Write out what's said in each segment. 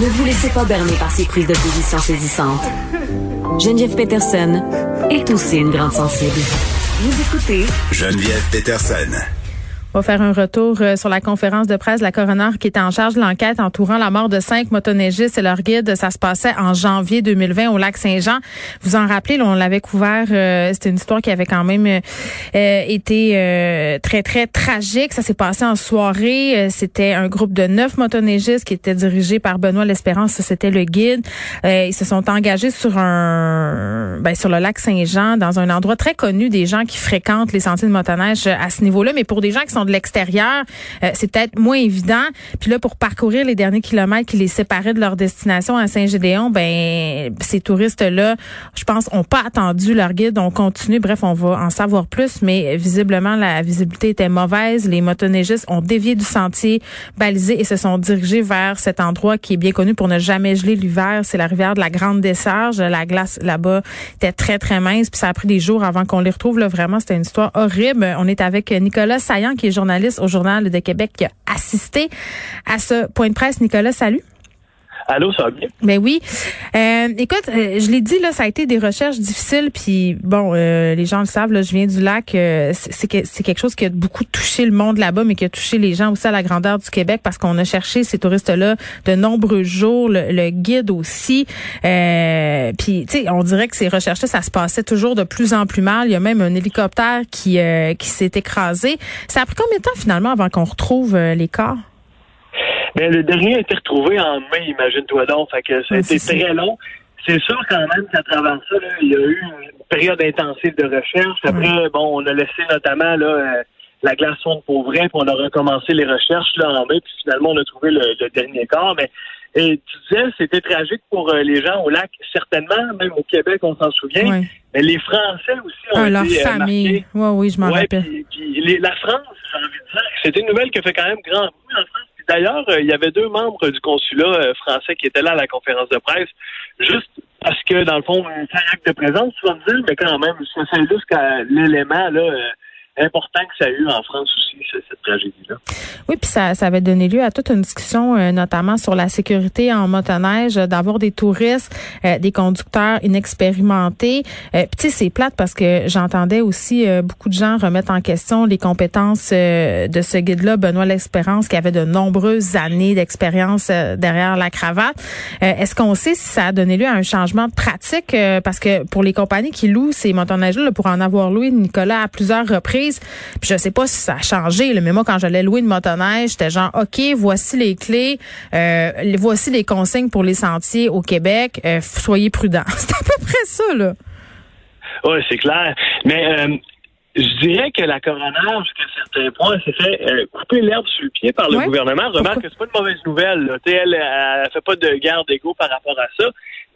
Ne vous laissez pas berner par ces prises de position saisissantes. Geneviève Peterson est aussi une grande sensible. Vous écoutez Geneviève Peterson. On va faire un retour euh, sur la conférence de presse de la coroner qui était en charge de l'enquête entourant la mort de cinq motoneigistes et leur guide. Ça se passait en janvier 2020 au lac Saint-Jean. Vous en rappelez, on l'avait couvert. Euh, C'était une histoire qui avait quand même euh, été euh, très, très tragique. Ça s'est passé en soirée. C'était un groupe de neuf motoneigistes qui était dirigé par Benoît L'Espérance. C'était le guide. ils se sont engagés sur un ben, sur le lac Saint-Jean, dans un endroit très connu des gens qui fréquentent les sentiers de motoneige à ce niveau-là. Mais pour des gens qui sont de l'extérieur, euh, c'est peut-être moins évident. Puis là, pour parcourir les derniers kilomètres qui les séparaient de leur destination à Saint-Gédéon, ben ces touristes-là, je pense, ont pas attendu leur guide, ont continué. Bref, on va en savoir plus, mais visiblement, la visibilité était mauvaise. Les motoneigistes ont dévié du sentier balisé et se sont dirigés vers cet endroit qui est bien connu pour ne jamais geler l'hiver. C'est la rivière de la Grande Desserge. La glace là-bas était très, très mince. Puis ça a pris des jours avant qu'on les retrouve. Là, vraiment, c'était une histoire horrible. On est avec Nicolas Saillant, qui est journaliste au Journal de Québec qui a assisté à ce point de presse. Nicolas, salut. Allô, ça va bien? Ben oui. Euh, écoute, euh, je l'ai dit, là, ça a été des recherches difficiles, puis bon, euh, les gens le savent, là, je viens du lac, c'est quelque chose qui a beaucoup touché le monde là-bas, mais qui a touché les gens aussi à la grandeur du Québec, parce qu'on a cherché ces touristes-là de nombreux jours, le, guide aussi. puis, tu sais, on dirait que ces recherches-là, ça se passait toujours de plus en plus mal. Il y a même un hélicoptère qui, qui s'est écrasé. Ça a pris combien de temps finalement avant qu'on retrouve les corps? Mais le dernier a été retrouvé en mai, imagine-toi donc. Fait que ça a été très long. C'est sûr quand même qu'à travers ça, il y a eu une période intensive de recherche. Après, bon, on a laissé notamment là, euh, la glace sonde pour vrai, puis on a recommencé les recherches là en mai, puis finalement on a trouvé le, dernier corps. Mais et tu disais, c'était tragique pour euh, les gens au lac, certainement, même au Québec, on s'en souvient. Mais les Français aussi ont ah, été leur euh, famille. Oui, oui, je m'en rappelle. Puis, la France, j'ai envie de dire, c'était une nouvelle qui fait quand même grand bruit en France D'ailleurs, euh, il y avait deux membres du consulat euh, français qui étaient là à la conférence de presse, juste parce que, dans le fond, un acte de présence, tu vas me dire, mais quand même, c'est juste l'élément, là, euh, important que ça a eu en France aussi, cette tragédie-là. Oui, puis ça, ça avait donné lieu à toute une discussion, euh, notamment sur la sécurité en motoneige, euh, d'avoir des touristes, euh, des conducteurs inexpérimentés. puis tu sais, c'est plate parce que j'entendais aussi beaucoup de gens remettre en question les compétences de ce guide-là, Benoît L'Espérance, qui avait de nombreuses années d'expérience derrière la cravate. Est-ce qu'on sait si ça a donné lieu à un changement de pratique? parce que pour les compagnies qui louent ces motoneiges-là, pour en avoir loué, Nicolas, à plusieurs reprises, puis je sais pas si ça a changé, mais moi, quand j'allais louer une motoneige, j'étais genre, OK, voici les clés, euh, voici les consignes pour les sentiers au Québec, euh, soyez prudents. C'est à peu près ça, là. Oui, c'est clair. Mais euh, je dirais que la coroner, jusqu'à certains points, s'est fait couper l'herbe sur le pied par le gouvernement. Remarque que c'est pas une mauvaise nouvelle. Là. Elle, elle, fait pas de guerre d'ego par rapport à ça.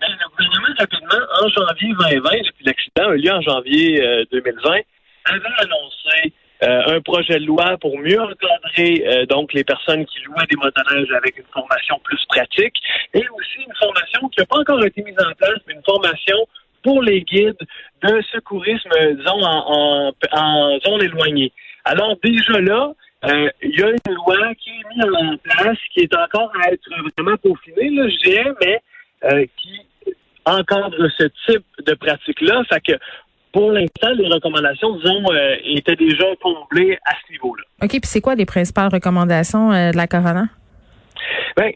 Mais le gouvernement, rapidement, en janvier 2020, depuis l'accident a eu lieu en janvier 2020, avait annoncé euh, un projet de loi pour mieux encadrer euh, donc les personnes qui louaient des motoneiges avec une formation plus pratique et aussi une formation qui n'a pas encore été mise en place, mais une formation pour les guides de secourisme, disons, en, en, zone éloignée. Alors déjà là, euh, il y a une loi qui est mise en place, qui est encore à être vraiment peaufinée, là, je dirais, mais qui encadre ce type de pratique-là. Fait que pour l'instant, les recommandations, disons, euh, étaient déjà comblées à ce niveau-là. OK, puis c'est quoi les principales recommandations euh, de la Corona? Ben,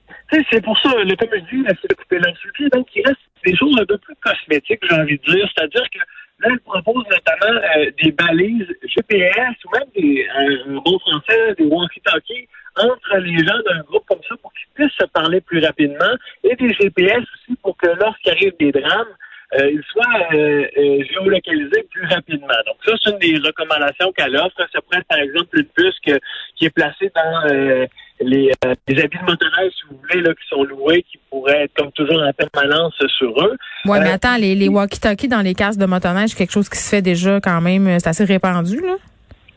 c'est pour ça, le, je dis, c'est de couper pied. Donc, il reste des choses un peu plus cosmétiques, j'ai envie de dire. C'est-à-dire que là, elle propose notamment euh, des balises GPS ou même des, un, bon français, des walkie-talkies entre les gens d'un groupe comme ça pour qu'ils puissent se parler plus rapidement et des GPS aussi pour que lorsqu'il arrive des drames, euh, il soit euh, euh, géolocalisé plus rapidement. Donc ça, c'est une des recommandations qu'elle offre. Ça pourrait être, par exemple, une puce qui est placée dans euh, les, les, habits de motoneige, si vous voulez, là, qui sont loués, qui pourraient être comme toujours en permanence sur eux. Oui, mais attends, les, les walkie-talkies dans les casques de motoneige, c'est quelque chose qui se fait déjà quand même, c'est assez répandu, là?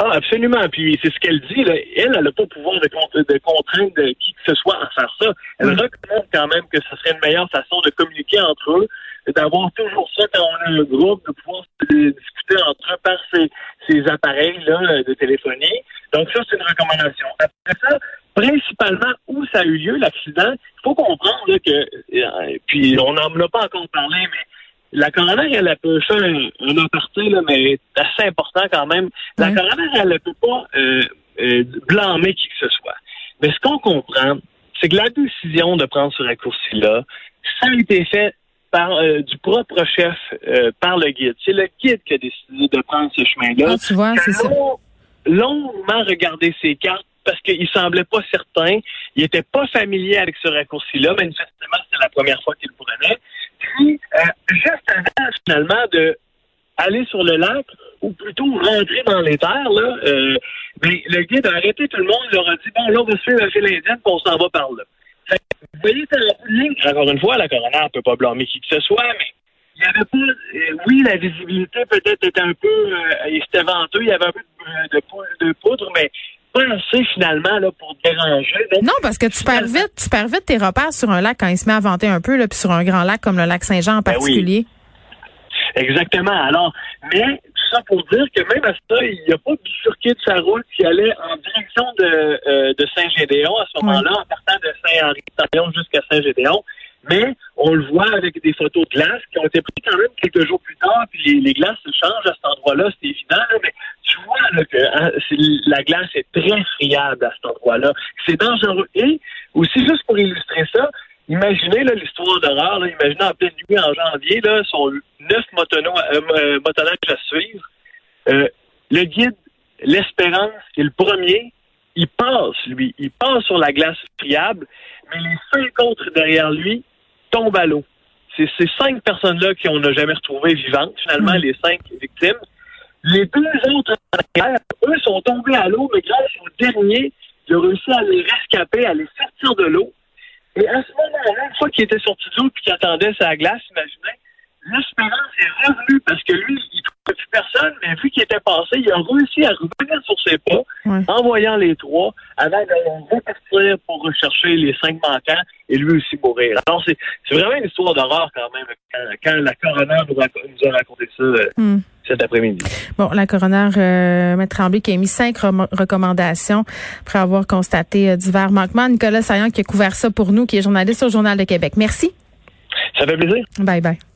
Ah, absolument. Puis c'est ce qu'elle dit. Là. Elle, elle n'a pas pouvoir de, de contraindre qui que ce soit à faire ça. Elle recommande quand même que ce serait une meilleure façon de communiquer entre eux d'avoir toujours ça quand on a un groupe, de pouvoir discuter entre eux par ces, ces appareils-là de téléphonie. Donc ça, c'est une recommandation. Après ça, principalement où ça a eu lieu, l'accident, il faut comprendre là, que, euh, puis on n'en a pas encore parlé, mais la coroner, elle, a peut faire un, un aparté, là, mais assez important quand même. La coroner, elle ne peut pas euh, euh, blâmer qui que ce soit. Mais ce qu'on comprend, c'est que la décision de prendre ce raccourci-là, ça a été fait par euh, du propre chef euh, par le guide. C'est le guide qui a décidé de prendre ce chemin-là. Ah, tu vois, c'est ça. Longuement regardé ses cartes parce qu'il semblait pas certain. Il était pas familier avec ce raccourci-là. Manifestement, c'était la première fois qu'il le prenait. Puis, euh, juste avant, finalement, de aller sur le lac, ou plutôt rentrer dans les terres, là, euh, mais le guide a arrêté tout le monde, il leur a dit, bon, là, on va suivre la file indienne, puis on s'en va par là. Vous voyez, ligne. Encore une fois, la coroner ne peut pas blâmer qui que ce soit, mais il y avait pas. Euh, oui, la visibilité peut-être était un peu. Euh, c'était venteux, il y avait un peu de, de, de poudre, mais pas assez finalement là, pour déranger. non, parce que tu perds vite, tu perds vite tes repères sur un lac quand il se met à venter un peu, là, puis sur un grand lac comme le lac Saint-Jean en particulier. Ben oui. Exactement. Alors, mais tout ça pour dire que même à ça, il n'y a pas bifurqué de sa route qui allait en direction de, euh, de Saint-Gédéon à ce moment-là, en partant Saint-Henri jusqu'à Saint-Gédéon. Mais on le voit avec des photos de glace qui ont été prises quand même quelques jours plus tard, puis les, glaces se changent à cet endroit-là, c'est évident, mais tu vois que hein, la glace est très friable à cet endroit-là. C'est dangereux. Et aussi, juste pour illustrer ça, imaginez l'histoire d'horreur, imaginez en pleine nuit en janvier, là, sont neuf euh, euh à suivre. Euh, le guide, l'Espérance, est le premier. Il passe, lui. Il passe sur la glace friable, mais les cinq autres derrière lui tombent à l'eau. C'est ces cinq personnes-là qu'on n'a jamais retrouvées vivantes, finalement, mmh. les cinq victimes. Les deux autres derrière, eux, sont tombés à l'eau, mais grâce au dernier, il a réussi à les rescaper, à les sortir de l'eau. Et à ce moment-là, une fois qu'il était sorti de l'eau et qu'il attendait sa glace, imaginez, l'espérance est revenue parce que lui, il ne trouvait plus personne, mais vu qu'il était passé, il a réussi à revenir sur ses pas ouais. en voyant les trois avant de repartir pour rechercher les cinq manquants et lui aussi mourir. Alors, c'est vraiment une histoire d'horreur quand même quand, quand la coroner nous, nous, a raconté ça. Mm. Cet après-midi. Bon, la coroner euh, Maître Tremblay qui a mis cinq re recommandations après avoir constaté euh, divers manquements. Nicolas Saillant qui a couvert ça pour nous, qui est journaliste au Journal de Québec. Merci. Ça fait plaisir. Bye bye.